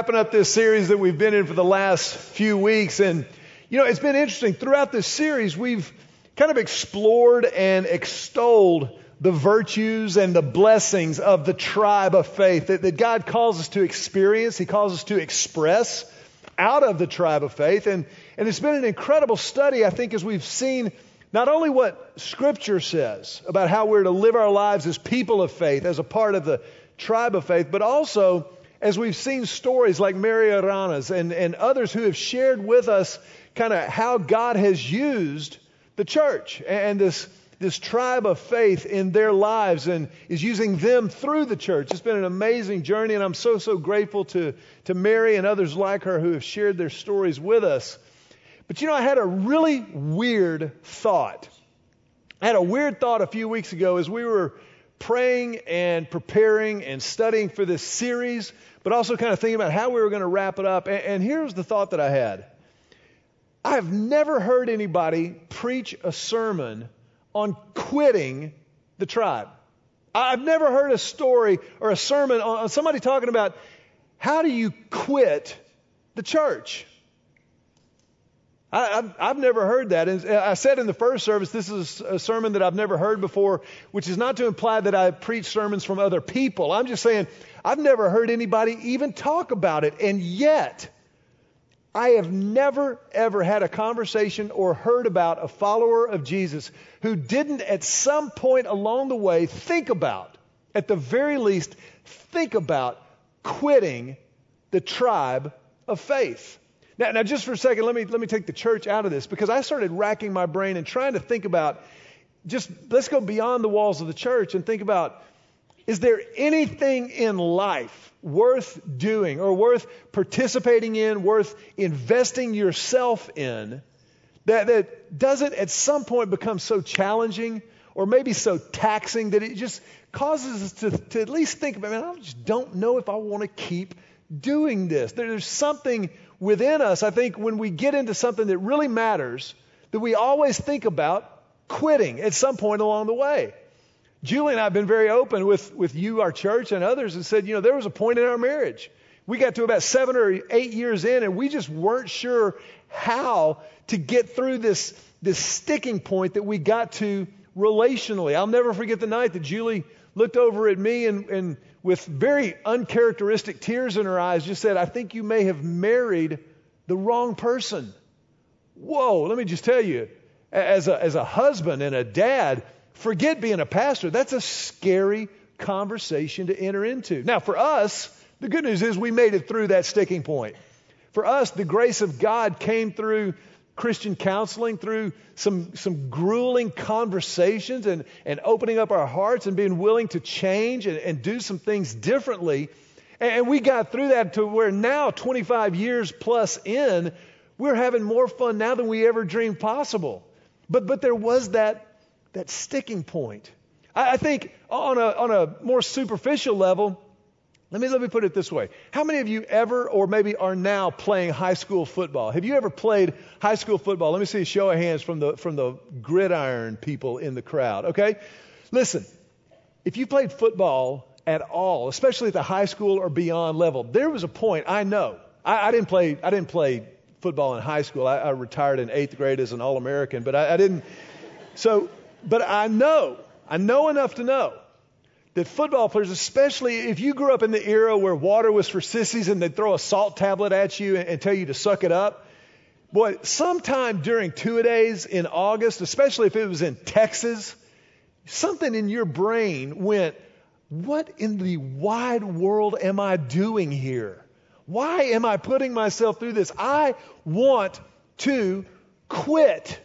wrapping up this series that we've been in for the last few weeks. And, you know, it's been interesting. Throughout this series, we've kind of explored and extolled the virtues and the blessings of the tribe of faith that, that God calls us to experience, He calls us to express out of the tribe of faith. And, and it's been an incredible study, I think, as we've seen not only what Scripture says about how we're to live our lives as people of faith, as a part of the tribe of faith, but also as we've seen stories like Mary Arana's and, and others who have shared with us kind of how God has used the church and this, this tribe of faith in their lives and is using them through the church. It's been an amazing journey, and I'm so, so grateful to, to Mary and others like her who have shared their stories with us. But you know, I had a really weird thought. I had a weird thought a few weeks ago as we were praying and preparing and studying for this series, but also kind of thinking about how we were going to wrap it up. And, and here's the thought that I had I have never heard anybody preach a sermon on quitting the tribe. I've never heard a story or a sermon on somebody talking about how do you quit the church. I, have never heard that. And I said in the first service, this is a sermon that I've never heard before, which is not to imply that I preach sermons from other people. I'm just saying, I've never heard anybody even talk about it. And yet, I have never, ever had a conversation or heard about a follower of Jesus who didn't at some point along the way think about, at the very least, think about quitting the tribe of faith. Now, now, just for a second, let me, let me take the church out of this because I started racking my brain and trying to think about just let's go beyond the walls of the church and think about is there anything in life worth doing or worth participating in, worth investing yourself in that, that doesn't at some point become so challenging or maybe so taxing that it just causes us to, to at least think about, man, I just don't know if I want to keep doing this. There's something within us, I think, when we get into something that really matters, that we always think about quitting at some point along the way. Julie and I have been very open with, with you, our church, and others, and said, you know, there was a point in our marriage. We got to about seven or eight years in, and we just weren't sure how to get through this, this sticking point that we got to relationally. I'll never forget the night that Julie looked over at me and, and with very uncharacteristic tears in her eyes, just said, I think you may have married the wrong person. Whoa, let me just tell you, as a, as a husband and a dad, forget being a pastor. That's a scary conversation to enter into. Now, for us, the good news is we made it through that sticking point. For us, the grace of God came through Christian counseling, through some, some grueling conversations and, and opening up our hearts and being willing to change and, and do some things differently. And, and we got through that to where now, 25 years plus in, we're having more fun now than we ever dreamed possible. But, but there was that, that sticking point. I, I think on a, on a more superficial level, let me, let me put it this way. How many of you ever or maybe are now playing high school football? Have you ever played high school football? Let me see a show of hands from the, from the gridiron people in the crowd, okay? Listen, if you played football at all, especially at the high school or beyond level, there was a point, I know. I, I didn't play, I didn't play football in high school. I, I retired in eighth grade as an All American, but I, I didn't. So, but I know, I know enough to know that football players, especially if you grew up in the era where water was for sissies and they'd throw a salt tablet at you and, and tell you to suck it up, boy, sometime during two days in August, especially if it was in Texas, something in your brain went, What in the wide world am I doing here? Why am I putting myself through this? I want to quit.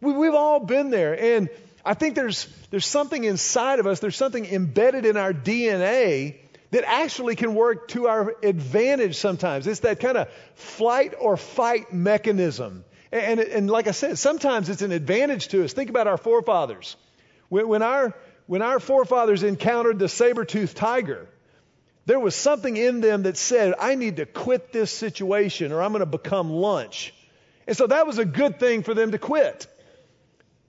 We, we've all been there. And I think there's, there's something inside of us, there's something embedded in our DNA that actually can work to our advantage sometimes. It's that kind of flight or fight mechanism. And, and, and, like I said, sometimes it's an advantage to us. Think about our forefathers. When, when, our, when our forefathers encountered the saber-toothed tiger, there was something in them that said, I need to quit this situation or I'm going to become lunch. And so that was a good thing for them to quit.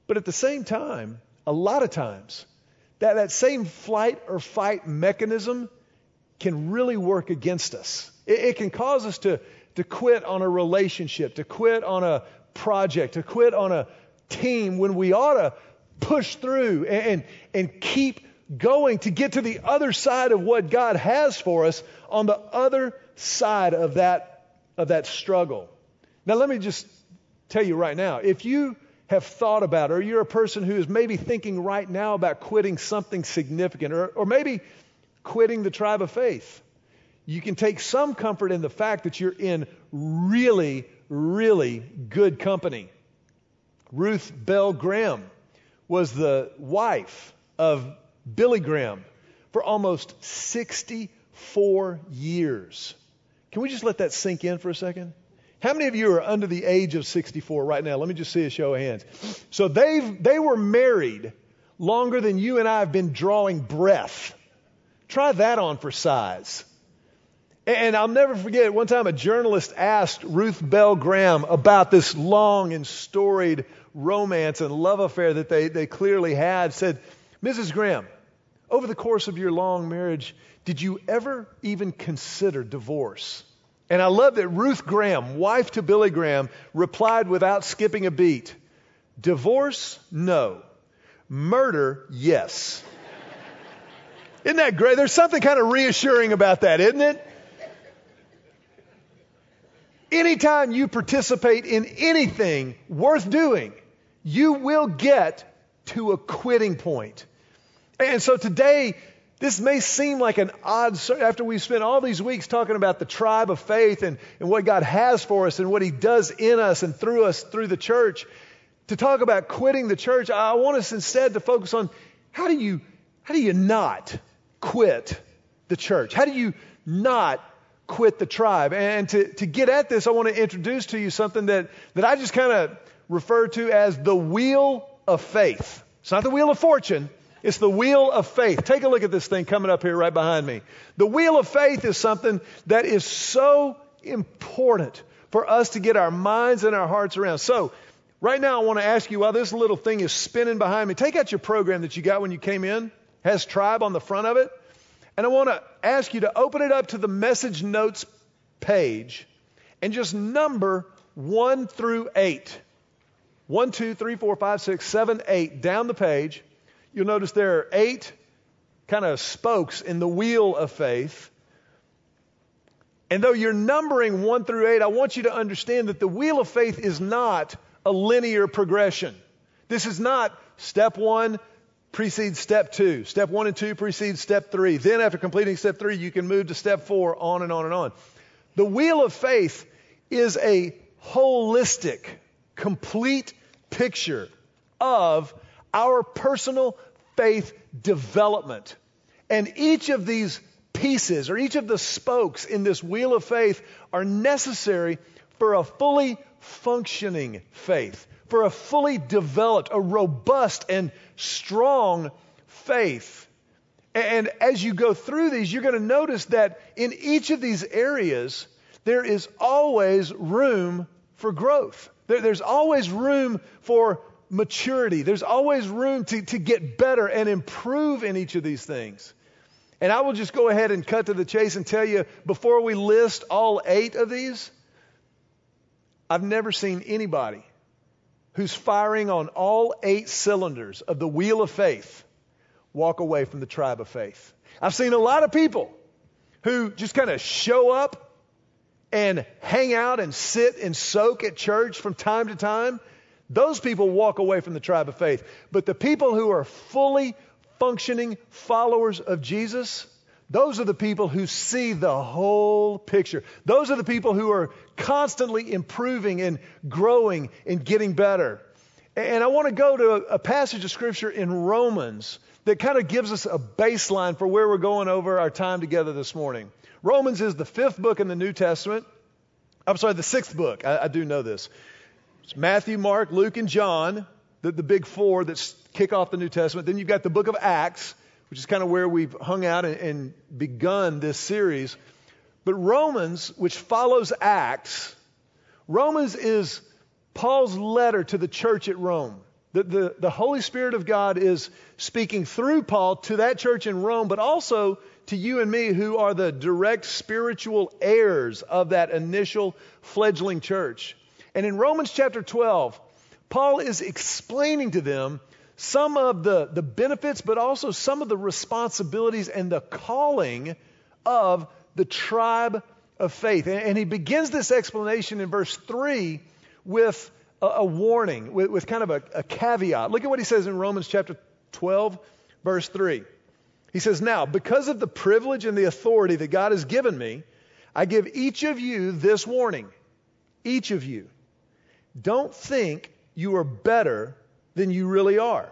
But at the same time, a lot of times, that, that same flight or fight mechanism can really work against us. It, it can cause us to, to quit on a relationship, to quit on a project, to quit on a team when we ought to push through and, and, and keep going to get to the other side of what God has for us on the other side of that, of that struggle. Now, let me just tell you right now if you have thought about, or you're a person who is maybe thinking right now about quitting something significant, or, or maybe quitting the tribe of faith, you can take some comfort in the fact that you're in really, really good company. Ruth Bell Graham was the wife of Billy Graham for almost 64 years. Can we just let that sink in for a second? How many of you are under the age of 64 right now? Let me just see a show of hands. So they they were married longer than you and I have been drawing breath. Try that on for size. And I'll never forget, one time a journalist asked Ruth Bell Graham about this long and storied romance and love affair that they, they clearly had. Said, Mrs. Graham, over the course of your long marriage, did you ever even consider divorce? And I love that Ruth Graham, wife to Billy Graham, replied without skipping a beat Divorce, no. Murder, yes. isn't that great? There's something kind of reassuring about that, isn't it? Anytime you participate in anything worth doing, you will get to a quitting point. And so today, this may seem like an odd, after we've spent all these weeks talking about the tribe of faith and, and what God has for us and what He does in us and through us through the church, to talk about quitting the church, I want us instead to focus on how do you, how do you not quit the church? How do you not quit the tribe. And to, to get at this, I want to introduce to you something that, that I just kind of refer to as the wheel of faith. It's not the wheel of fortune, it's the wheel of faith. Take a look at this thing coming up here right behind me. The wheel of faith is something that is so important for us to get our minds and our hearts around. So, right now, I want to ask you while this little thing is spinning behind me, take out your program that you got when you came in, has tribe on the front of it. And I want to ask you to open it up to the message notes page and just number 1 through 8. 1, 2, 3, 4, 5, 6, 7, 8 down the page. You'll notice there are eight kind of spokes in the wheel of faith. And though you're numbering 1 through 8, I want you to understand that the wheel of faith is not a linear progression. This is not step 1, precedes step two. Step one and two precedes step three. Then, after completing step three, you can move to step four, on and on and on. The wheel of faith is a holistic, complete picture of our personal faith development. And each of these pieces, or each of the spokes in this wheel of faith, are necessary for a fully functioning faith for a fully developed, a robust, and strong faith. And as you go through these, you're going to notice that in each of these areas, there is always room for growth. There, there's always room for maturity. There's always room to, to get better and improve in each of these things. And I will just go ahead and cut to the chase and tell you before we list all eight of these, I've never seen anybody who's firing on all eight cylinders of the wheel of faith walk away from the tribe of faith. I've seen a lot of people who just kind of show up and hang out and sit and soak at church from time to time. Those people walk away from the tribe of faith. But the people who are fully functioning followers of Jesus, those are the people who see the whole picture. Those are the people who are constantly improving and growing and getting better. And I want to go to a passage of scripture in Romans that kind of gives us a baseline for where we're going over our time together this morning. Romans is the fifth book in the New Testament. I'm sorry, the sixth book. I, I do know this. It's Matthew, Mark, Luke, and John, the, the big four that kick off the New Testament. Then you've got the book of Acts, which is kind of where we've hung out and, and begun this series. But Romans, which follows Acts, Romans is Paul's letter to the church at Rome. The, the, the Holy Spirit of God is speaking through Paul to that church in Rome, but also to you and me who are the direct spiritual heirs of that initial fledgling church. And in Romans chapter 12, Paul is explaining to them some of the, the benefits, but also some of the responsibilities and the calling of the tribe of faith. And, and he begins this explanation in verse 3 with a, a warning, with, with, kind of a, a caveat. Look at what he says in Romans chapter 12, verse 3. He says, Now, because of the privilege and the authority that God has given me, I give each of you this warning. Each of you. Don't think you are better than you really are.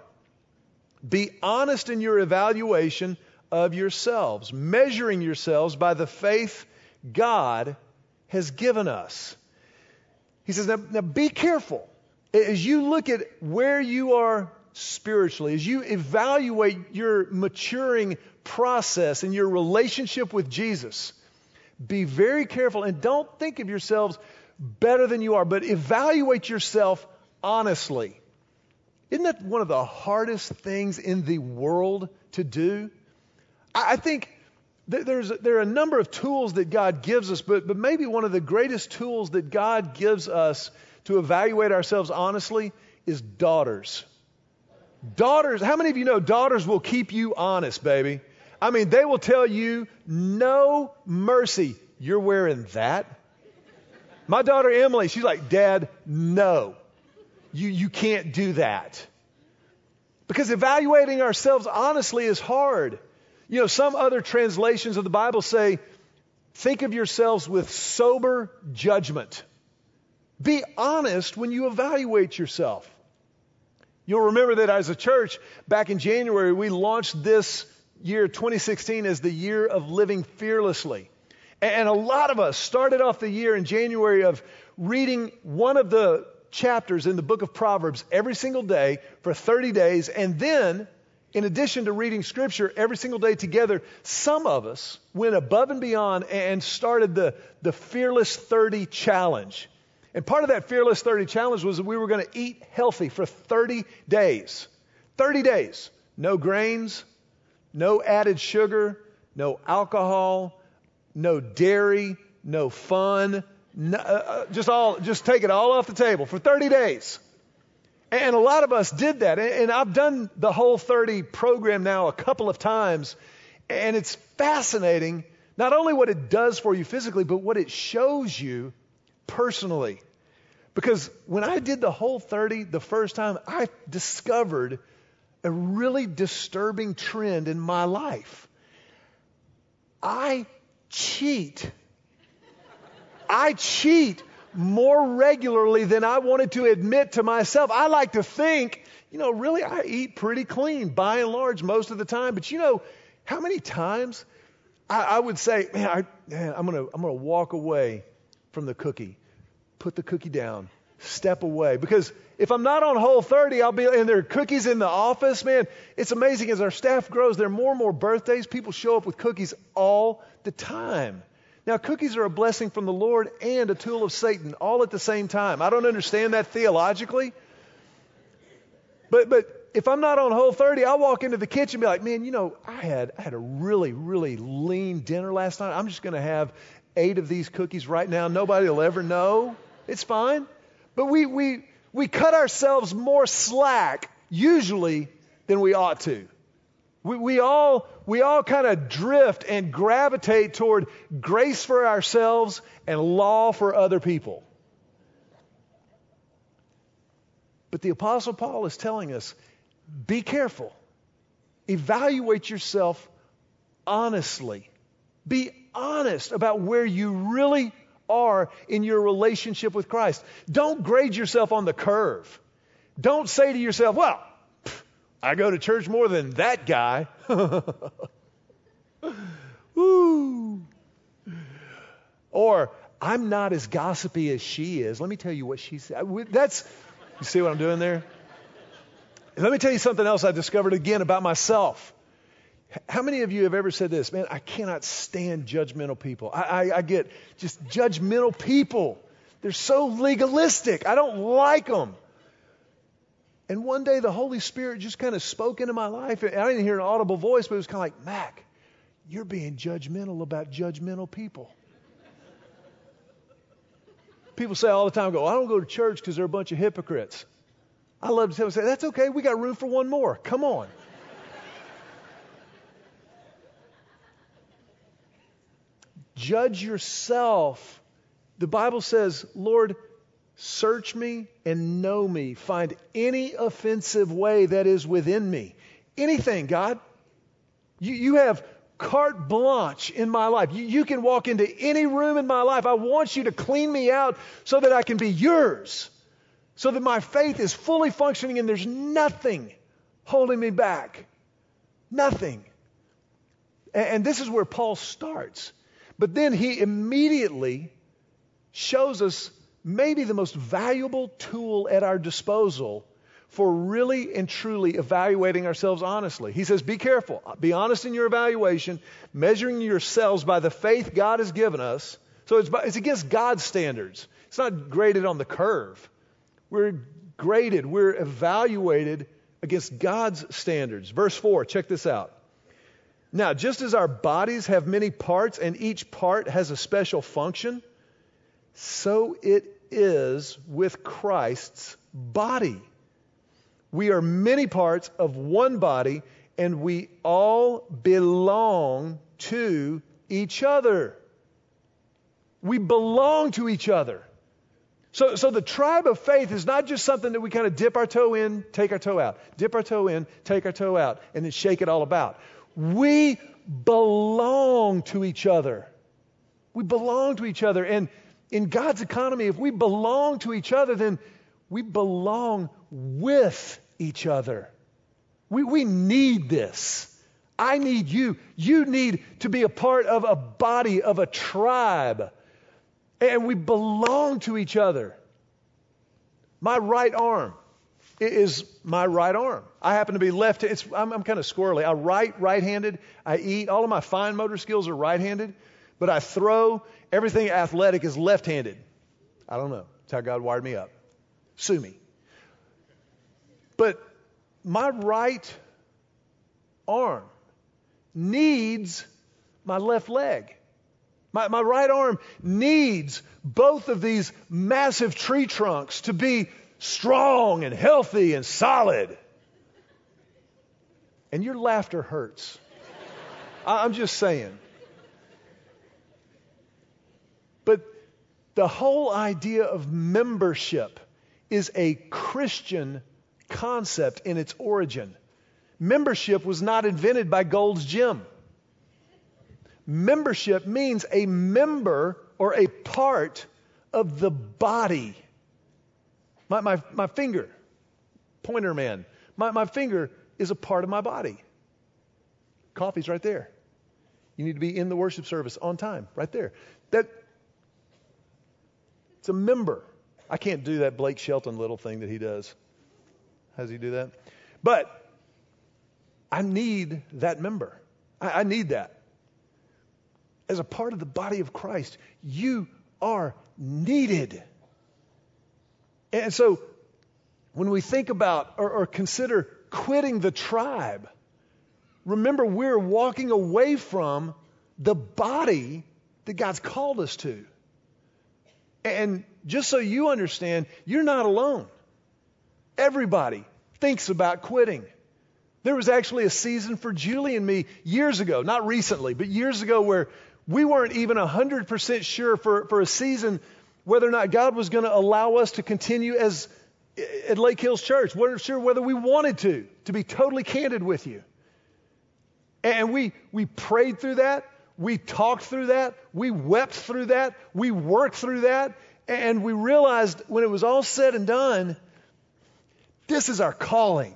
Be honest in your evaluation of yourselves, measuring yourselves by the faith God has given us. He says, now, now be careful. As you look at where you are spiritually, as you evaluate your maturing process and your relationship with Jesus, be very careful and don't think of yourselves better than you are, but evaluate yourself honestly. Isn't that one of the hardest things in the world to do? I think there's, there are a number of tools that God gives us, but, but maybe one of the greatest tools that God gives us to evaluate ourselves honestly is daughters. Daughters, how many of you know daughters will keep you honest, baby? I mean, they will tell you, no mercy. You're wearing that? My daughter Emily, she's like, Dad, no. You, you can't do that. Because evaluating ourselves honestly is hard. You know, some other translations of the Bible say, think of yourselves with sober judgment. Be honest when you evaluate yourself. You'll remember that as a church, back in January, we launched this year 2016 as the year of living fearlessly. And a lot of us started off the year in January of reading one of the chapters in the book of Proverbs every single day for 30 days. And then, in addition to reading scripture every single day together, some of us went above and beyond and started the, the Fearless 30 challenge. And part of that Fearless 30 challenge was that we were going to eat healthy for 30 days. 30 days. No grains, no added sugar, no alcohol, no dairy, no fun, no, uh, uh, just all, just take it all off the table for 30 days. And a lot of us did that. And I've done the whole 30 program now a couple of times. And it's fascinating, not only what it does for you physically, but what it shows you personally. Because when I did the whole 30 the first time, I discovered a really disturbing trend in my life. I cheat I cheat more regularly than I wanted to admit to myself. I like to think, you know, really, I eat pretty clean by and large most of the time. But you know, how many times I, I would say, man, I, I'm going to I'm gonna walk away from the cookie, put the cookie down, step away. Because if I'm not on whole 30, I'll be, and there are cookies in the office, man, it's amazing as our staff grows, there are more and more birthdays. People show up with cookies all the time. Now, cookies are a blessing from the Lord and a tool of Satan all at the same time. I don't understand that theologically. But, but if I'm not on whole 30, I'll walk into the kitchen and be like, man, you know, I had, I had a really, really lean dinner last night. I'm just going to have eight of these cookies right now. Nobody will ever know. It's fine. But we, we, we cut ourselves more slack usually than we ought to. We, we all, we all kind of drift and gravitate toward grace for ourselves and law for other people. But the Apostle Paul is telling us be careful, evaluate yourself honestly, be honest about where you really are in your relationship with Christ. Don't grade yourself on the curve. Don't say to yourself, well, I go to church more than that guy. Woo. Or I'm not as gossipy as she is. Let me tell you what she said. That's you see what I'm doing there? Let me tell you something else I discovered again about myself. How many of you have ever said this? Man, I cannot stand judgmental people. I, I, I get just judgmental people. They're so legalistic. I don't like them. And one day the Holy Spirit just kind of spoke into my life. I didn't hear an audible voice, but it was kind of like, Mac, you're being judgmental about judgmental people. People say all the time, go, I don't go to church because they're a bunch of hypocrites. I love to tell them, say, that's okay, we got room for one more. Come on. Judge yourself. The Bible says, Lord, search me and know me. Find any offensive way that is within me. Anything, God. You, you have carte blanche in my life. You, you can walk into any room in my life. I want you to clean me out so that I can be yours, so that my faith is fully functioning and there's nothing holding me back. Nothing. And, and this is where Paul starts. But then he immediately shows us maybe the most valuable tool at our disposal for really and truly evaluating ourselves honestly. He says, Be careful. Be honest in your evaluation, measuring yourselves by the faith God has given us. So it's, by, it's against God's standards. It's not graded on the curve. We're graded, we're evaluated against God's standards. Verse 4, check this out. Now, just as our bodies have many parts and each part has a special function, so it is with Christ's body. We are many parts of one body, and we all belong to each other. We belong to each other. So, so the tribe of faith is not just something that we kind of dip our toe in, take our toe out, dip our toe in, take our toe out, and then shake it all about. We belong to each other. We belong to each other. And in God's economy, if we belong to each other, then we belong with each other. We, we need this. I need you. You need to be a part of a body, of a tribe. And we belong to each other. My right arm is my right arm. I happen to be left. It's, I'm, I'm kind of squirrely. I write right-handed. I eat. All of my fine motor skills are right-handed, but I throw. Everything athletic is left-handed. I don't know. That's how God wired me up. Sue me. But my right arm needs my left leg. My, my right arm needs both of these massive tree trunks to be strong and healthy and solid. And your laughter hurts. I'm just saying. But the whole idea of membership is a Christian concept in its origin. Membership was not invented by Gold's Gym. Membership means a member or a part of the body. My, my, my finger, pointer man, my, my finger is a part of my body. Coffee's right there. You need to be in the worship service on time, right there. That it's a member. I can't do that Blake Shelton little thing that he does. How does he do that? But I need that member. I, I need that. As a part of the body of Christ, you are needed. And so when we think about or, or consider quitting the tribe, remember we're walking away from the body that God's called us to. And just so you understand, you're not alone. Everybody thinks about quitting. There was actually a season for Julie and me years ago, not recently, but years ago, where we weren't even 100% sure for, for a season whether or not God was going to allow us to continue as at Lake Hills Church. We weren't sure whether we wanted to, to be totally candid with you. And we, we prayed through that. We talked through that. We wept through that. We worked through that. And we realized when it was all said and done, this is our calling.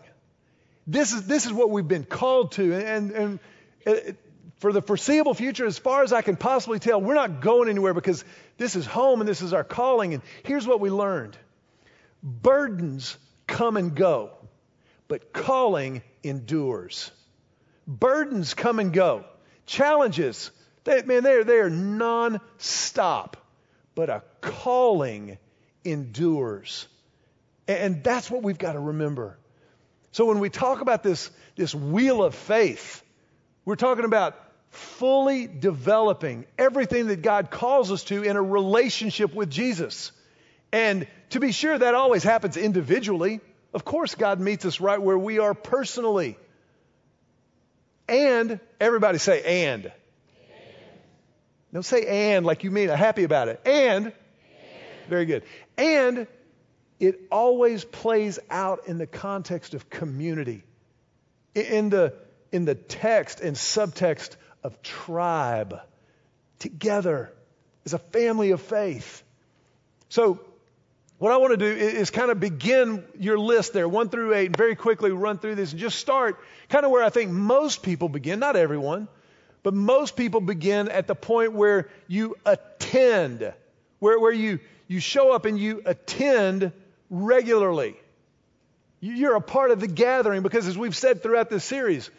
This is, this is what we've been called to. And, and it, for the foreseeable future, as far as I can possibly tell, we're not going anywhere because this is home and this is our calling. And here's what we learned burdens come and go, but calling endures. Burdens come and go. Challenges, they, man, they're, they're non stop but a calling endures. And that's what we've got to remember. So when we talk about this, this wheel of faith, we're talking about fully developing everything that God calls us to in a relationship with Jesus. And to be sure, that always happens individually. Of course, God meets us right where we are personally. And, everybody say, and. and. Say and like you mean I'm happy about it. And, and. very good. And it always plays out in the context of community, in the, in the text and subtext of tribe, together as a family of faith. So, what I want to do is kind of begin your list there, one through eight, and very quickly run through this and just start kind of where I think most people begin, not everyone, but most people begin at the point where you attend, where, where you, you show up and you attend regularly. You're a part of the gathering because, as we've said throughout this series,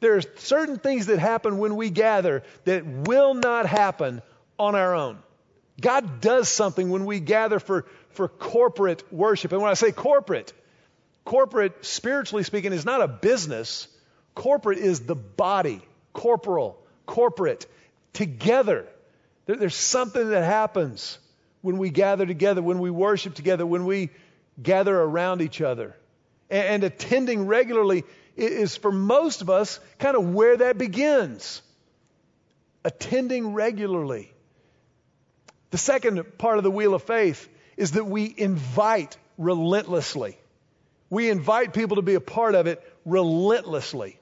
there are certain things that happen when we gather that will not happen on our own. God does something when we gather for, for corporate worship. And when I say corporate, corporate, spiritually speaking, is not a business. Corporate is the body, corporal, corporate, together. There, there's something that happens when we gather together, when we worship together, when we gather around each other. And, and attending regularly is, for most of us, kind of where that begins. Attending regularly. The second part of the wheel of faith is that we invite relentlessly. We invite people to be a part of it relentlessly.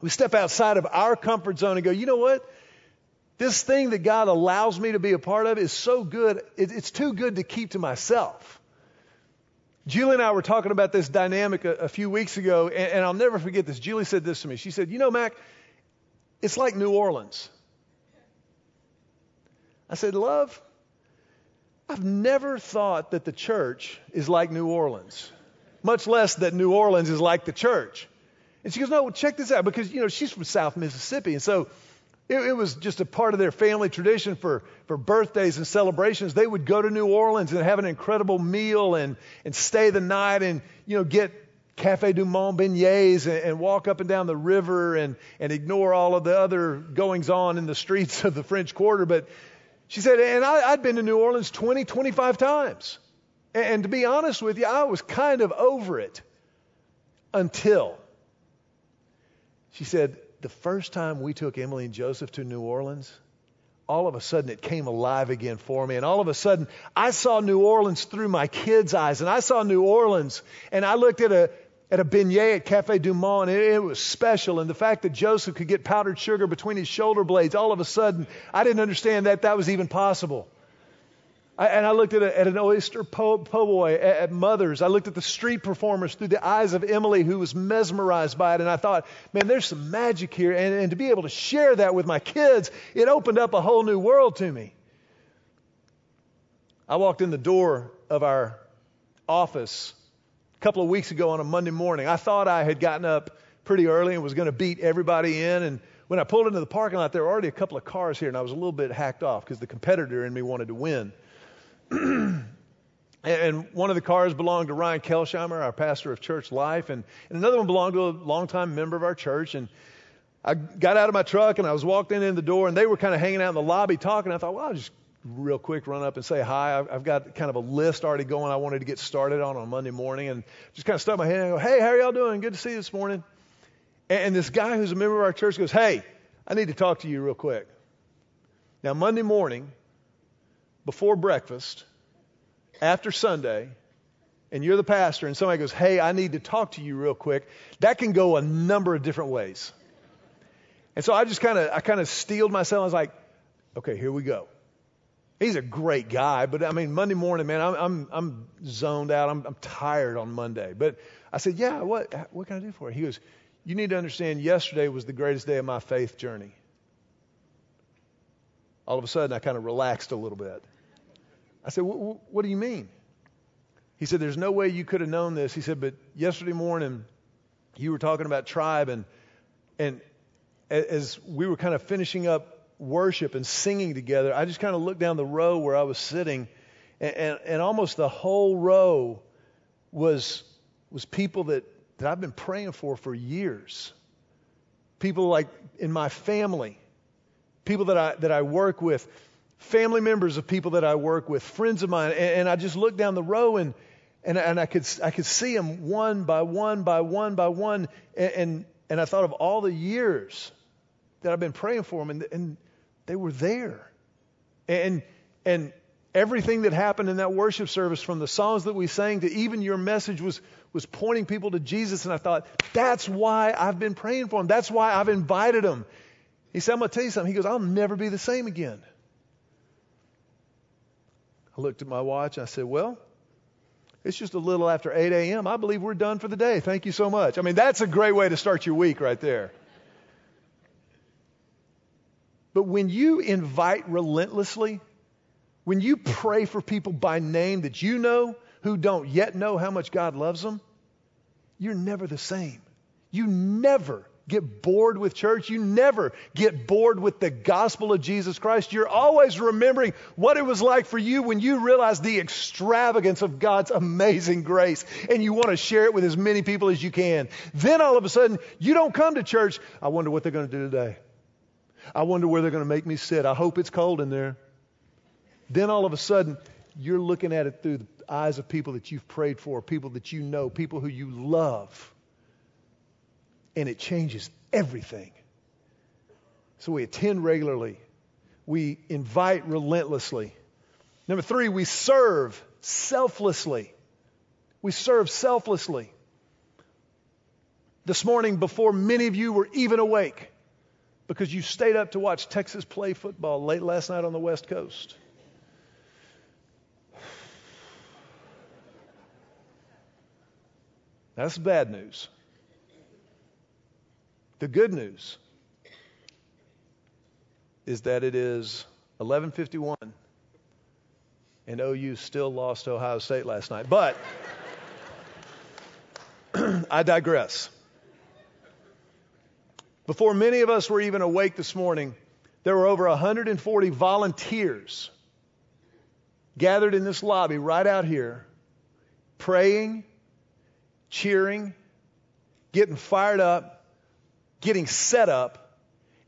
We step outside of our comfort zone and go, you know what? This thing that God allows me to be a part of is so good, it's too good to keep to myself. Julie and I were talking about this dynamic a, a few weeks ago, and, and I'll never forget this. Julie said this to me. She said, You know, Mac, it's like New Orleans. I said, Love, I've never thought that the church is like New Orleans, much less that New Orleans is like the church. And she goes, No, check this out, because, you know, she's from South Mississippi. And so it, it, was just a part of their family tradition for, for birthdays and celebrations. They would go to New Orleans and have an incredible meal and, and stay the night and, you know, get Cafe Du Monde beignets and, and walk up and down the river and, and ignore all of the other goings on in the streets of the French Quarter. But she said, and I, I'd been to New Orleans 20, 25 times. And, and to be honest with you, I was kind of over it until she said, the first time we took Emily and Joseph to New Orleans, all of a sudden it came alive again for me. And all of a sudden I saw New Orleans through my kids' eyes. And I saw New Orleans and I looked at a, at a beignet at Cafe Du Monde it, it was special. And the fact that Joseph could get powdered sugar between his shoulder blades, all of a sudden I didn't understand that that was even possible. I, and I looked at, a, at an oyster po, po boy at, at Mother's. I looked at the street performers through the eyes of Emily, who was mesmerized by it. And I thought, man, there's some magic here. And, and to be able to share that with my kids, it opened up a whole new world to me. I walked in the door of our office couple of weeks ago on a Monday morning. I thought I had gotten up pretty early and was going to beat everybody in. And when I pulled into the parking lot, there were already a couple of cars here, and I was a little bit hacked off because the competitor in me wanted to win. and one of the cars belonged to Ryan Kelsheimer, our pastor of church life, and, and another one belonged to a longtime member of our church. And I got out of my truck and I was walking in the door, and they were kind of hanging out in the lobby talking. I thought, well, I'll just real quick run up and say hi. I've, got kind of a list already going I wanted to get started on on Monday morning, and just kind of stuck my hand and go, hey, how are y'all doing? Good to see you this morning. And this guy who's a member of our church goes, hey, I need to talk to you real quick. Now, Monday morning, before breakfast after Sunday, and you're the pastor, and somebody goes, Hey, I need to talk to you real quick, that can go a number of different ways. And so I just kind of I kind of steeled myself. I was like, okay, here we go. He's a great guy, but I mean, Monday morning, man, I'm I'm, I'm zoned out. I'm, I'm tired on Monday. But I said, yeah, what what can I do for you? He goes, you need to understand. Yesterday was the greatest day of my faith journey. All of a sudden, I kind of relaxed a little bit. I said, What do you mean? He said, There's no way you could have known this. He said, But yesterday morning, you were talking about tribe, and, and as we were kind of finishing up worship and singing together, I just kind of looked down the row where I was sitting, and, and, and almost the whole row was, was people that that I've been praying for for years. People like in my family, people that I, that I work with, family members of people that I work with, friends of mine, and, and I just looked down the row and, and, and I, could, I could see them one by one by one by one, and, and, and I thought of all the years that I've been praying for them, and, and they were there. And, and everything that happened in that worship service, from the songs that we sang to even your message, was, was pointing people to Jesus. And I thought, that's why I've been praying for him. That's why I've invited him. He said, I'm going to tell you something. He goes, I'll never be the same again. I looked at my watch. I said, Well, it's just a little after 8 a.m. I believe we're done for the day. Thank you so much. I mean, that's a great way to start your week right there. But when you invite relentlessly, when you pray for people by name that you know who don't yet know how much God loves them, you're never the same. You never get bored with church. You never get bored with the gospel of Jesus Christ. You're always remembering what it was like for you when you realized the extravagance of God's amazing grace and you want to share it with as many people as you can. Then all of a sudden, you don't come to church. I wonder what they're going to do today. I wonder where they're going to make me sit. I hope it's cold in there. Then all of a sudden, you're looking at it through the eyes of people that you've prayed for, people that you know, people who you love and it changes everything. So we attend regularly, we invite relentlessly. Number three, we serve selflessly. We serve selflessly. This morning, before many of you were even awake, because you stayed up to watch Texas play football late last night on the West Coast. That's bad news. The good news is that it is 11:51 and OU still lost Ohio State last night. But I digress. Before many of us were even awake this morning, there were over 140 volunteers gathered in this lobby right out here, praying, cheering, getting fired up getting set up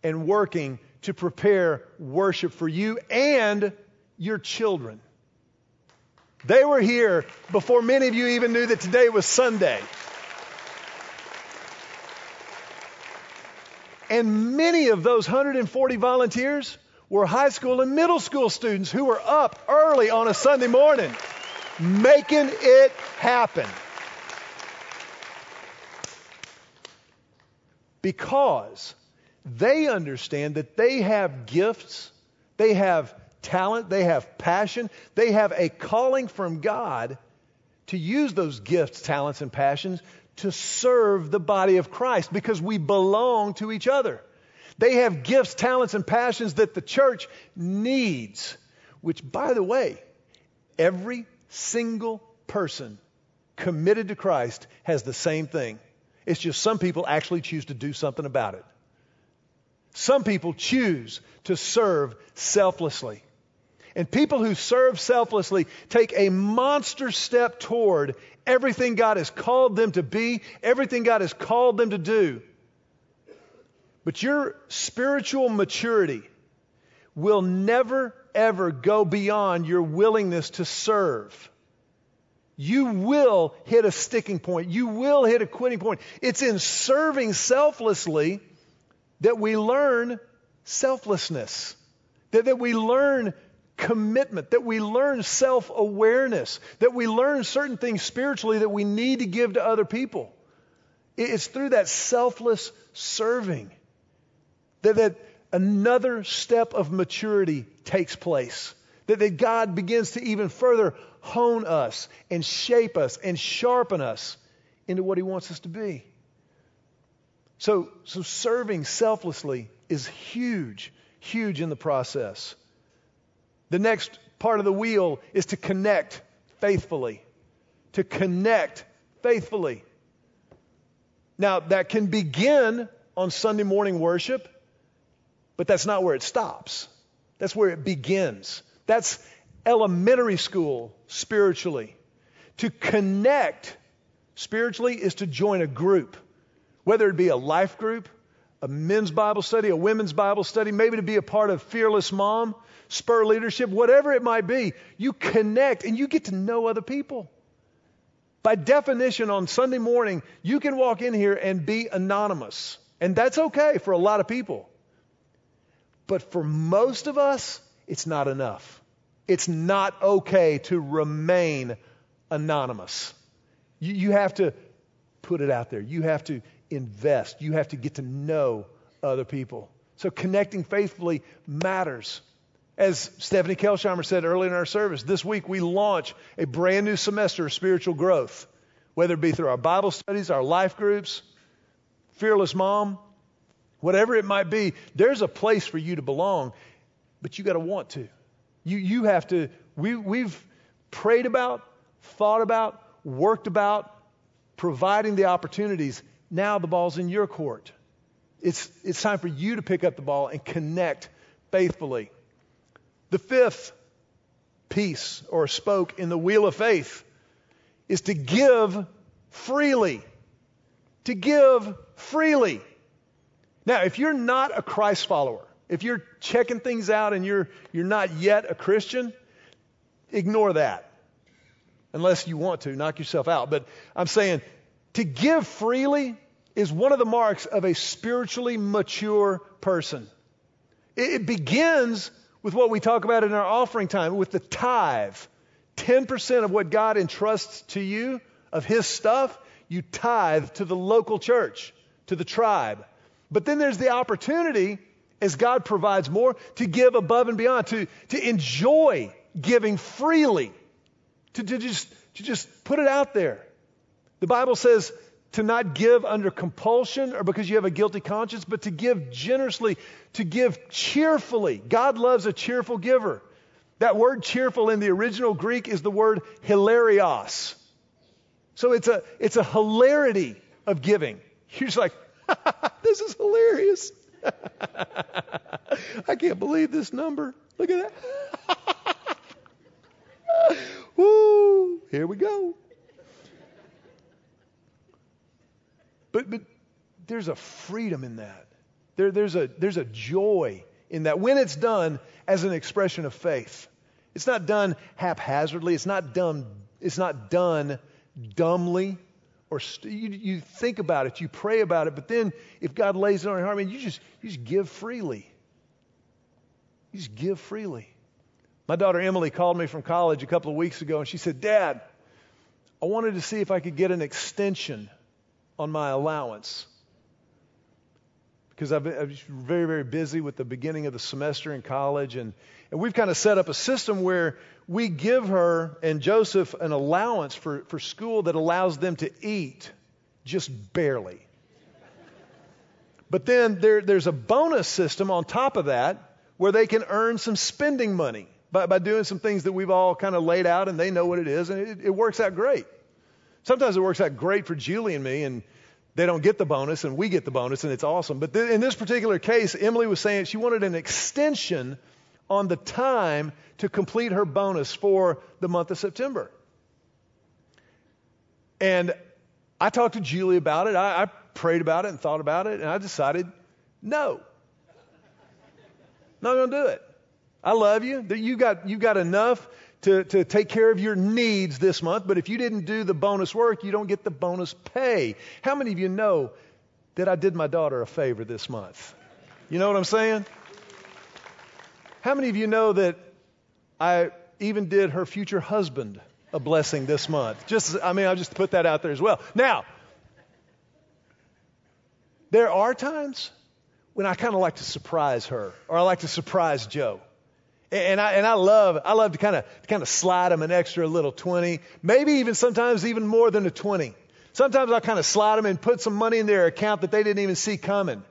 and working to prepare worship for you and your children. They were here before many of you even knew that today was Sunday. And many of those 140 volunteers were high school and middle school students who were up early on a Sunday morning making it happen. because they understand that they have gifts, they have talent, they have passion, they have a calling from God to use those gifts, talents, and passions to serve the body of Christ because we belong to each other. They have gifts, talents, and passions that the church needs, which, by the way, every single person committed to Christ has the same thing. It's just some people actually choose to do something about it. Some people choose to serve selflessly. And people who serve selflessly take a monster step toward everything God has called them to be, everything God has called them to do. But your spiritual maturity will never, ever go beyond your willingness to serve you will hit a sticking point. You will hit a quitting point. It's in serving selflessly that we learn selflessness, that, that we learn commitment, that we learn self awareness, that we learn certain things spiritually that we need to give to other people. It's through that selfless serving that, that another step of maturity takes place. That, that God begins to even further hone us and shape us and sharpen us into what He wants us to be. So, so serving selflessly is huge, huge in the process. The next part of the wheel is to connect faithfully. To connect faithfully. Now, that can begin on Sunday morning worship, but that's not where it stops. That's where it begins. That's elementary school spiritually. To connect spiritually is to join a group, whether it be a life group, a men's Bible study, a women's Bible study, maybe to be a part of Fearless Mom, Spur Leadership, whatever it might be. You connect and you get to know other people. By definition, on Sunday morning, you can walk in here and be anonymous. And that's okay for a lot of people. But for most of us, it's not enough. It's not okay to remain anonymous. You, you have to put it out there. You have to invest. You have to get to know other people. So connecting faithfully matters. As Stephanie Kelsheimer said earlier in our service, this week we launch a brand new semester of spiritual growth, whether it be through our Bible studies, our life groups, Fearless Mom, whatever it might be. There's a place for you to belong, but you got to want to. You, you have to, we, we've prayed about, thought about, worked about providing the opportunities. Now the ball's in your court. It's, it's time for you to pick up the ball and connect faithfully. The fifth piece or spoke in the wheel of faith is to give freely. To give freely. Now, if you're not a Christ follower, if you're checking things out and you're, you're not yet a Christian, ignore that. Unless you want to, knock yourself out. But I'm saying to give freely is one of the marks of a spiritually mature person. It, it begins with what we talk about in our offering time, with the tithe. 10% of what God entrusts to you of His stuff, you tithe to the local church, to the tribe. But then there's the opportunity, as God provides more, to give above and beyond, to, to enjoy giving freely, to, to, just, to just put it out there. The Bible says to not give under compulsion or because you have a guilty conscience, but to give generously, to give cheerfully. God loves a cheerful giver. That word cheerful in the original Greek is the word hilarios. So it's a, it's a hilarity of giving. You're just like, this is hilarious. I can't believe this number. Look at that. Woo, here we go. But, but there's a freedom in that. There, there's, a, there's a joy in that when it's done as an expression of faith. It's not done haphazardly. It's not done, it's not done dumbly. Or st- you, you think about it, you pray about it, but then if God lays it on your heart, you just, you just give freely. You just give freely. My daughter Emily called me from college a couple of weeks ago and she said, Dad, I wanted to see if I could get an extension on my allowance because I've been, very, very busy with the beginning of the semester in college. And, and we've kind of set up a system where we give her and Joseph an allowance for, for school that allows them to eat just barely. But then there, there's a bonus system on top of that where they can earn some spending money by, by doing some things that we've all kind of laid out and they know what it is, and it, it works out great. Sometimes it works out great for Julie and me, and they don't get the bonus, and we get the bonus, and it's awesome. But th- in this particular case, Emily was saying she wanted an extension on the time to complete her bonus for the month of September. And I talked to Julie about it. I, I prayed about it and thought about it, and I decided no. Not going to do it. I love you. You got, you got enough to, to take care of your needs this month, but if you didn't do the bonus work, you don't get the bonus pay. How many of you know that I did my daughter a favor this month? You know what I'm saying? How many of you know that I even did her future husband a blessing this month? Just, I mean, I'll just put that out there as well. Now, there are times when I kind of like to surprise her, or I like to surprise Joe. And I, and I love, I love to kind of, kind of slide them an extra little 20, maybe even sometimes even more than a 20. Sometimes I kind of slide them and put some money in their account that they didn't even see coming.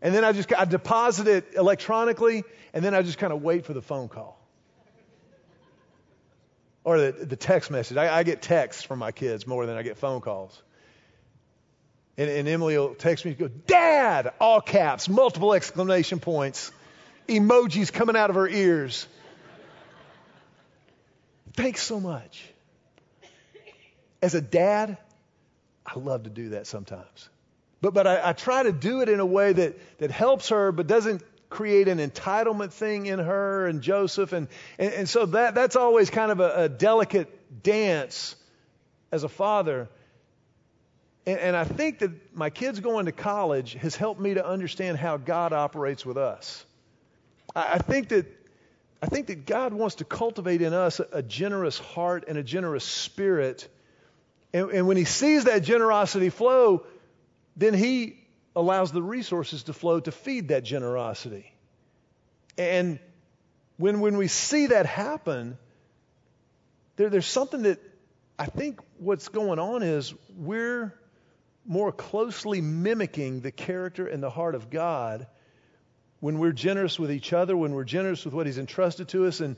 And then I just, I deposit it electronically and then I just kind of wait for the phone call. Or the, the text message. I, I get texts from my kids more than I get phone calls. And, and Emily will text me go, Dad! All caps, multiple exclamation points emojis coming out of her ears. Thanks so much. As a dad, I love to do that sometimes. But, but I, I try to do it in a way that, that helps her, but doesn't create an entitlement thing in her and Joseph. And, and, and so that, that's always kind of a, a delicate dance as a father. And, and I think that my kids going to college has helped me to understand how God operates with us. I, think that I think that God wants to cultivate in us a, a generous heart and a generous spirit. And, and when He sees that generosity flow, then He allows the resources to flow to feed that generosity. And when, when we see that happen, there, there's something that I think what's going on is we're more closely mimicking the character and the heart of God when we're generous with each other, when we're generous with what He's entrusted to us, and,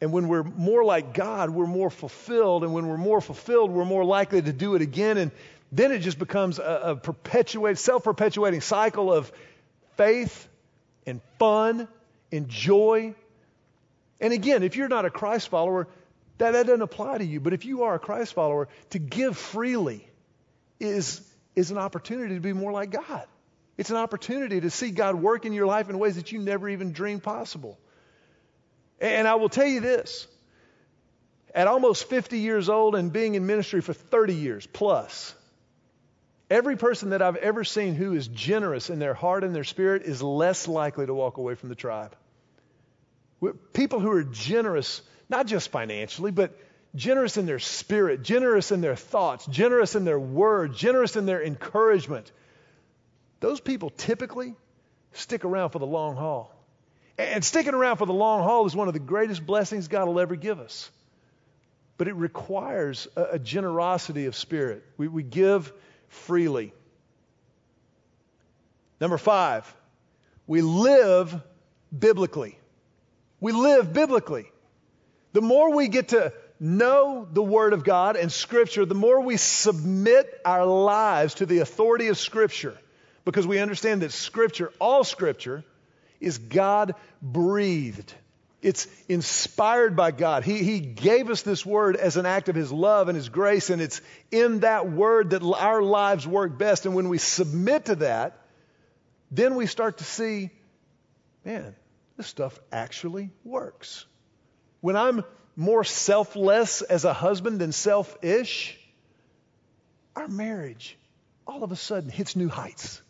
and when we're more like God, we're more fulfilled. And when we're more fulfilled, we're more likely to do it again. And then it just becomes a, a perpetuate, self-perpetuating cycle of faith and fun and joy. And again, if you're not a Christ follower, that, that doesn't apply to you. But if you are a Christ follower, to give freely is, is an opportunity to be more like God. It's an opportunity to see God work in your life in ways that you never even dreamed possible. And I will tell you this at almost 50 years old and being in ministry for 30 years plus, Every person that I've ever seen who is generous in their heart and their spirit is less likely to walk away from the tribe. People who are generous, not just financially, but generous in their spirit, generous in their thoughts, generous in their words, generous in their encouragement, those people typically stick around for the long haul. And sticking around for the long haul is one of the greatest blessings God will ever give us. But it requires a, a generosity of spirit. We, we give freely. Number five, we live biblically. We live biblically. The more we get to know the Word of God and Scripture, the more we submit our lives to the authority of Scripture because we understand that Scripture, all Scripture, is God breathed. It's inspired by God. He, he gave us this word as an act of His love and His grace, and it's in that word that our lives work best. And when we submit to that, then we start to see, man, this stuff actually works. When I'm more selfless as a husband than selfish, our marriage all of a sudden hits new heights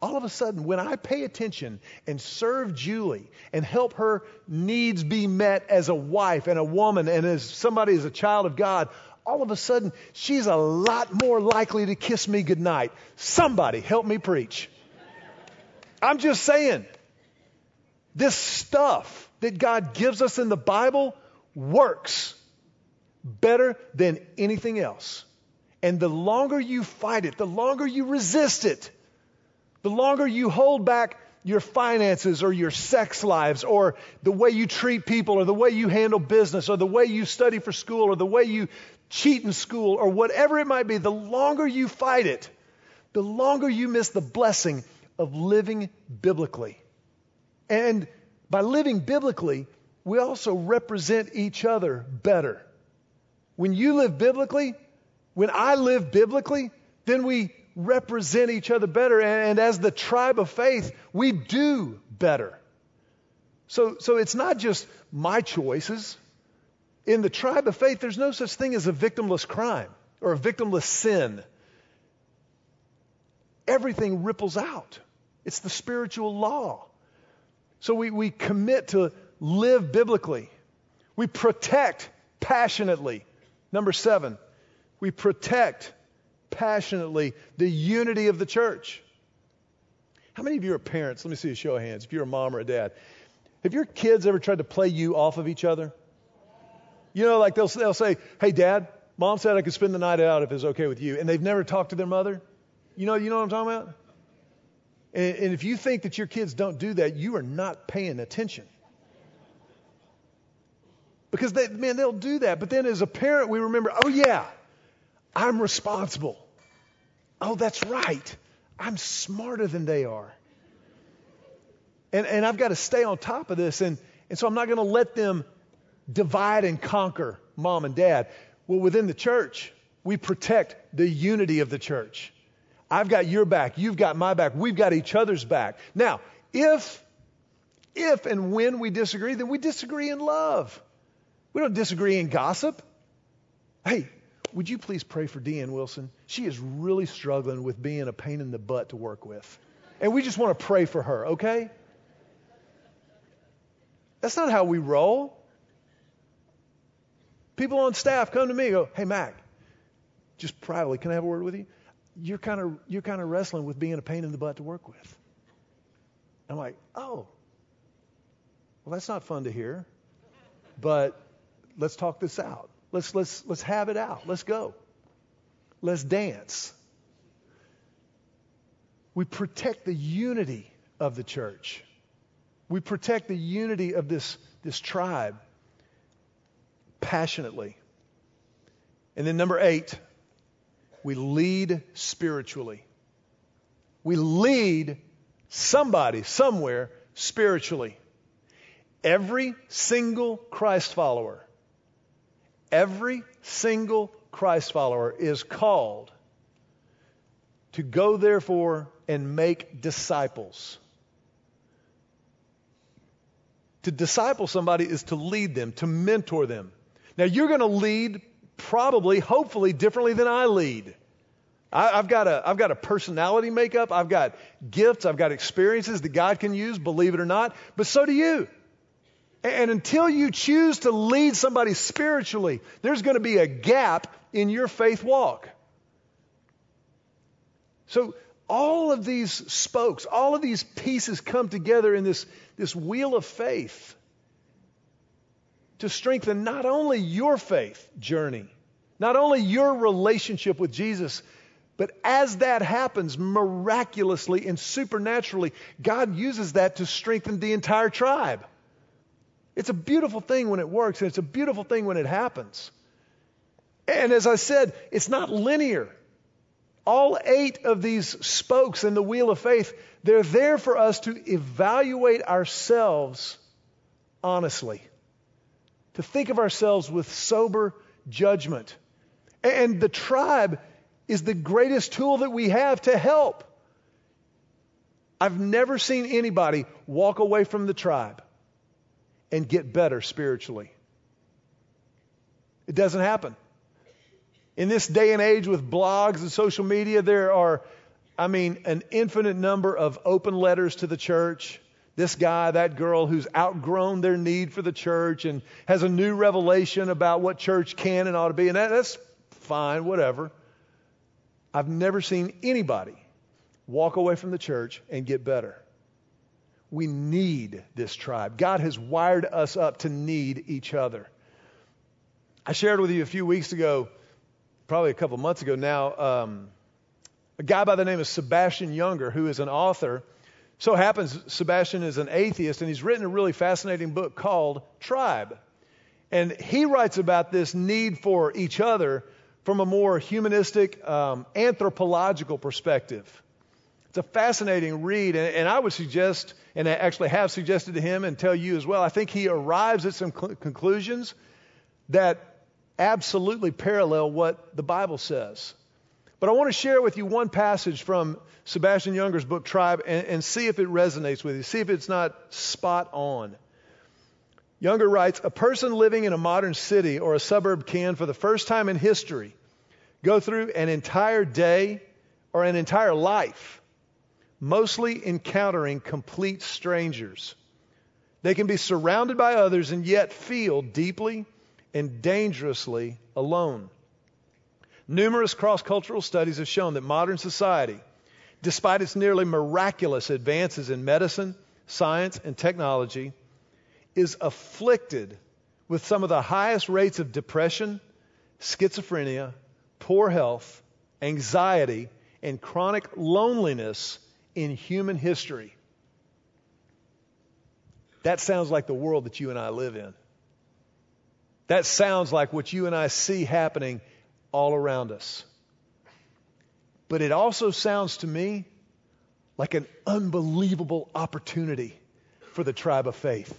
all of a sudden, when I pay attention and serve Julie and help her needs be met as a wife and a woman and as somebody as a child of God, all of a sudden she's a lot more likely to kiss me goodnight. Somebody help me preach. I'm just saying, this stuff that God gives us in the Bible works better than anything else. And the longer you fight it, the longer you resist it, the longer you hold back your finances or your sex lives or the way you treat people or the way you handle business or the way you study for school or the way you cheat in school or whatever it might be, the longer you fight it, the longer you miss the blessing of living biblically. And by living biblically, we also represent each other better. When you live biblically, when I live biblically, then we represent each other better. And, and as the tribe of faith, we do better. So, so it's not just my choices. In the tribe of faith, there's no such thing as a victimless crime or a victimless sin. Everything ripples out. It's the spiritual law. So we, we commit to live biblically. We protect passionately. Number seven, we protect passionately the unity of the church. How many of you are parents? Let me see a show of hands. If you're a mom or a dad, have your kids ever tried to play you off of each other? You know, like they'll, they'll say, Hey, dad, mom said I could spend the night out if it's okay with you. And they've never talked to their mother. You know, you know what I'm talking about? And, and if you think that your kids don't do that, you are not paying attention. Because they, man, they'll do that. But then as a parent, we remember, oh yeah, I'm responsible. Oh, that's right. I'm smarter than they are. And, and I've got to stay on top of this. And, and so I'm not going to let them divide and conquer mom and dad. Well, within the church, We protect the unity of the church. I've got your back. You've got my back. We've got each other's back. Now, if, if and when we disagree, then we disagree in love. We don't disagree in gossip. Hey, would you please pray for Deanne Wilson? She is really struggling with being a pain in the butt to work with. And we just want to pray for her, okay? That's not how we roll. People on staff come to me and go, Hey, Mac, just privately, can I have a word with you? You're kind of you're kind of wrestling with being a pain in the butt to work with. I'm like, oh, well, that's not fun to hear, but let's talk this out. Let's let's let's have it out. Let's go. Let's dance. We protect the unity of the church. We protect the unity of this, this tribe passionately. And then number eight, we lead spiritually. We lead somebody, somewhere, spiritually. Every single Christ follower, every single Christ follower is called to go, therefore, and make disciples. To disciple somebody is to lead them, to mentor them. Now, you're going to lead probably, hopefully, differently than I lead. I, have got a, I've got a personality makeup. I've got gifts. I've got experiences that God can use, believe it or not. But so do you. And until you choose to lead somebody spiritually, there's going to be a gap in your faith walk. So all of these spokes, all of these pieces come together in this, this wheel of faith to strengthen not only your faith journey, not only your relationship with Jesus, but as that happens miraculously and supernaturally, God uses that to strengthen the entire tribe. It's a beautiful thing when it works, and it's a beautiful thing when it happens. And as I said, it's not linear. All eight of these spokes in the wheel of faith, they're there for us to evaluate ourselves honestly, to think of ourselves with sober judgment. And the tribe is the greatest tool that we have to help. I've never seen anybody walk away from the tribe and get better spiritually. It doesn't happen. In this day and age with blogs and social media, there are, I mean, an infinite number of open letters to the church. This guy, that girl who's outgrown their need for the church and has a new revelation about what church can and ought to be. And that, that's fine, whatever. I've never seen anybody walk away from the church and get better. We need this tribe. God has wired us up to need each other. I shared with you a few weeks ago probably a couple months ago now, um, a guy by the name of Sebastian Junger, who is an author. So happens Sebastian is an atheist, and he's written a really fascinating book called Tribe. And he writes about this need for each other from a more humanistic, um, anthropological perspective. A fascinating read, and, and, I would suggest, and I actually have suggested to him and tell you as well, I think he arrives at some cl- conclusions that absolutely parallel what the Bible says. But I want to share with you one passage from Sebastian Junger's book, Tribe, and, and, see if it resonates with you, see if it's not spot on. Younger writes A person living in a modern city or a suburb can, for the first time in history, go through an entire day or an entire life, mostly encountering complete strangers. They can be surrounded by others and yet feel deeply and dangerously alone. Numerous cross cultural studies have shown that modern society, despite its nearly miraculous advances in medicine, science, and technology, is afflicted with some of the highest rates of depression, schizophrenia, poor health, anxiety, and chronic loneliness in human history. That sounds like the world that you and I live in. That sounds like what you and I see happening all around us. But it also sounds to me like an unbelievable opportunity for the tribe of faith.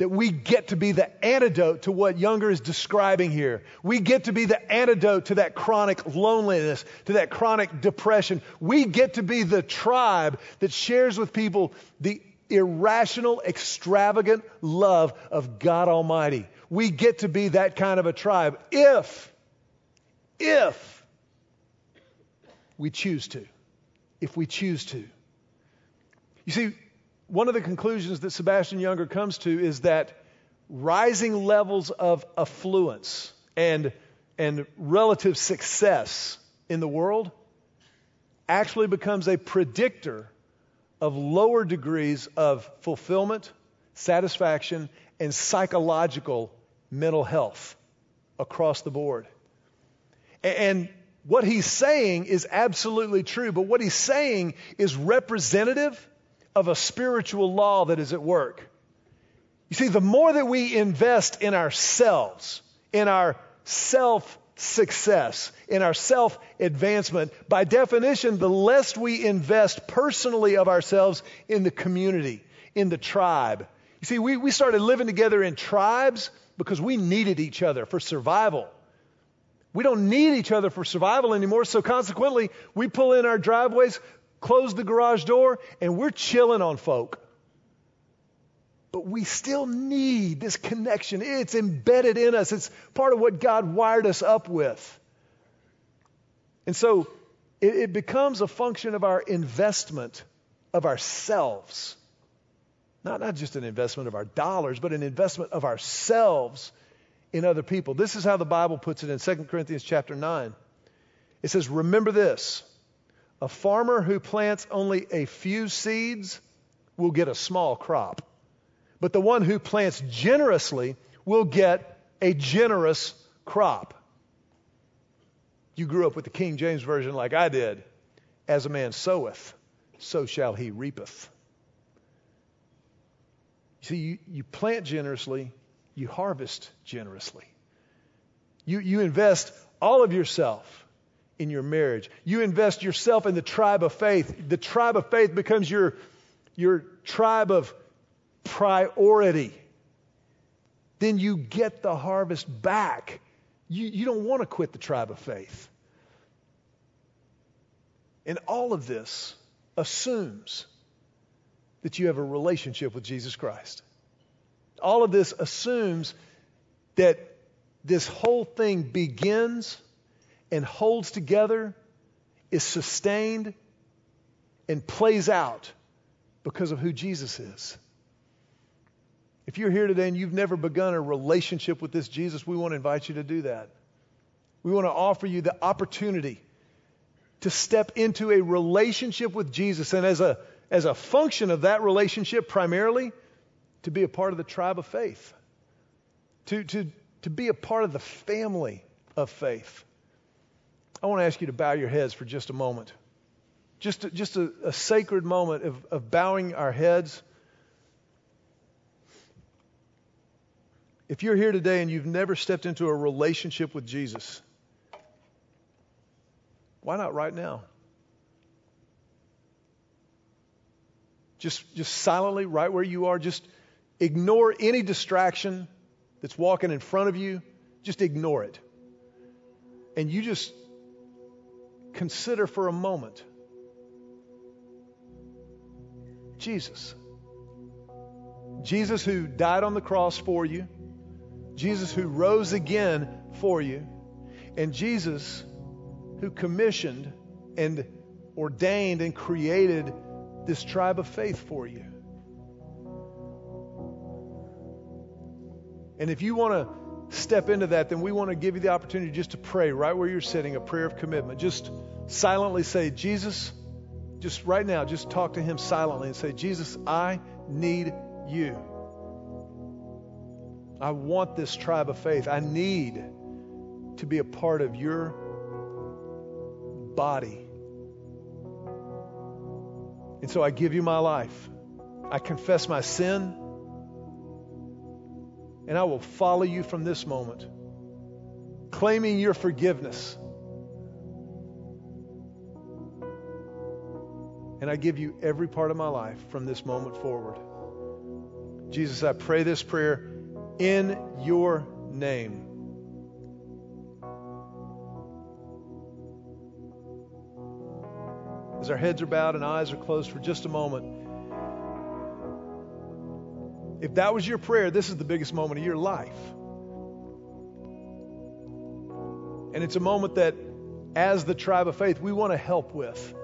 That we get to be the antidote to what Junger is describing here. We get to be the antidote to that chronic loneliness, to that chronic depression. We get to be the tribe that shares with people the irrational, extravagant love of God Almighty. We get to be that kind of a tribe if, if we choose to. If we choose to. You see, one of the conclusions that Sebastian Junger comes to is that rising levels of affluence and, and relative success in the world actually becomes a predictor of lower degrees of fulfillment, satisfaction, and psychological mental health across the board. And what he's saying is absolutely true, but what he's saying is representative of a spiritual law that is at work. You see, the more that we invest in ourselves, in our self success, in our self advancement, by definition, the less we invest personally of ourselves in the community, in the tribe. You see, we, we started living together in tribes because we needed each other for survival. We don't need each other for survival anymore, so consequently, we pull in our driveways, close the garage door, and we're chilling on folk. But we still need this connection. It's embedded in us, it's part of what God wired us up with. And so it, it becomes a function of our investment of ourselves. Not, not just an investment of our dollars, but an investment of ourselves in other people. This is how the Bible puts it in 2 Corinthians chapter 9. It says, Remember this a farmer who plants only a few seeds will get a small crop, but the one who plants generously will get a generous crop. You grew up with the King James Version like I did. As a man soweth, so shall he reapeth. See, you, you plant generously, you harvest generously. You, you invest all of yourself in your marriage. You invest yourself in the tribe of faith. The tribe of faith becomes your, your tribe of priority. Then you get the harvest back. You, you don't want to quit the tribe of faith. And all of this assumes that you have a relationship with Jesus Christ. All of this assumes that this whole thing begins and holds together, is sustained, and plays out because of who Jesus is. If you're here today and you've never begun a relationship with this Jesus, we want to invite you to do that. We want to offer you the opportunity to step into a relationship with Jesus and as a, as a function of that relationship primarily, to be a part of the tribe of faith, to, to, to be a part of the family of faith. I want to ask you to bow your heads for just a moment. Just a, just a, a sacred moment of, of bowing our heads. If you're here today and you've never stepped into a relationship with Jesus, why not right now? Just, just silently, right where you are, just ignore any distraction that's walking in front of you. Just ignore it. And you just consider for a moment Jesus. Jesus who died on the cross for you, Jesus who rose again for you, and Jesus who commissioned and ordained and created this tribe of faith for you. And if you want to step into that, then we want to give you the opportunity just to pray right where you're sitting, a prayer of commitment. Just silently say, Jesus, just right now, just talk to him silently and say, Jesus, I need you. I want this tribe of faith. I need to be a part of your body. And so I give you my life. I confess my sin and I will follow you from this moment, claiming your forgiveness. And I give you every part of my life from this moment forward. Jesus, I pray this prayer in your name. As our heads are bowed and eyes are closed for just a moment, if that was your prayer, this is the biggest moment of your life. And it's a moment that, as the tribe of faith, we want to help with.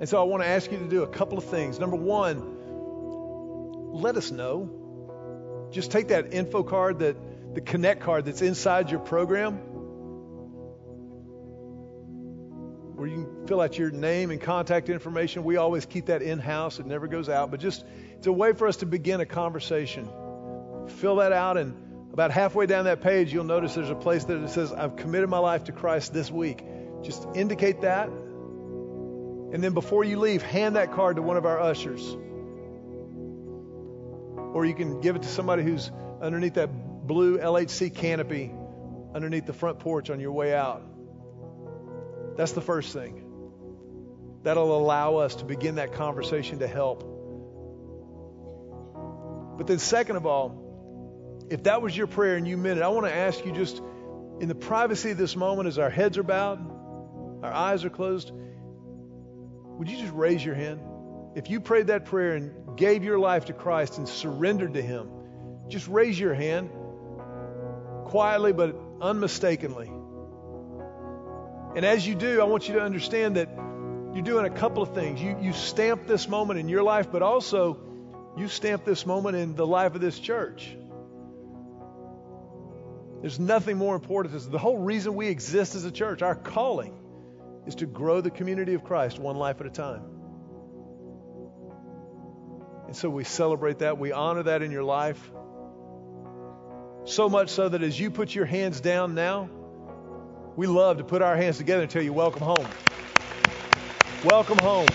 And so I want to ask you to do a couple of things. Number one, let us know. Just take that info card, that the connect card that's inside your program, where you can fill out your name and contact information. We always keep that in house, it never goes out, but just it's a way for us to begin a conversation. Fill that out, and about halfway down that page, you'll notice there's a place that it says, I've committed my life to Christ this week. Just indicate that. And then before you leave, hand that card to one of our ushers. Or you can give it to somebody who's underneath that blue LHC canopy underneath the front porch on your way out. That's the first thing. That'll allow us to begin that conversation to help. But then, second of all, if that was your prayer and you meant it, I want to ask you just in the privacy of this moment, as our heads are bowed, our eyes are closed, would you just raise your hand? If you prayed that prayer and gave your life to Christ and surrendered to Him, just raise your hand quietly but unmistakably. And as you do, I want you to understand that you're doing a couple of things. You, you stamp this moment in your life, but also you stamp this moment in the life of this church. There's nothing more important. This. The whole reason we exist as a church, our calling, is to grow the community of Christ one life at a time. And so we celebrate that. We honor that in your life. So much so that as you put your hands down now, we love to put our hands together and tell you, welcome home. Welcome home.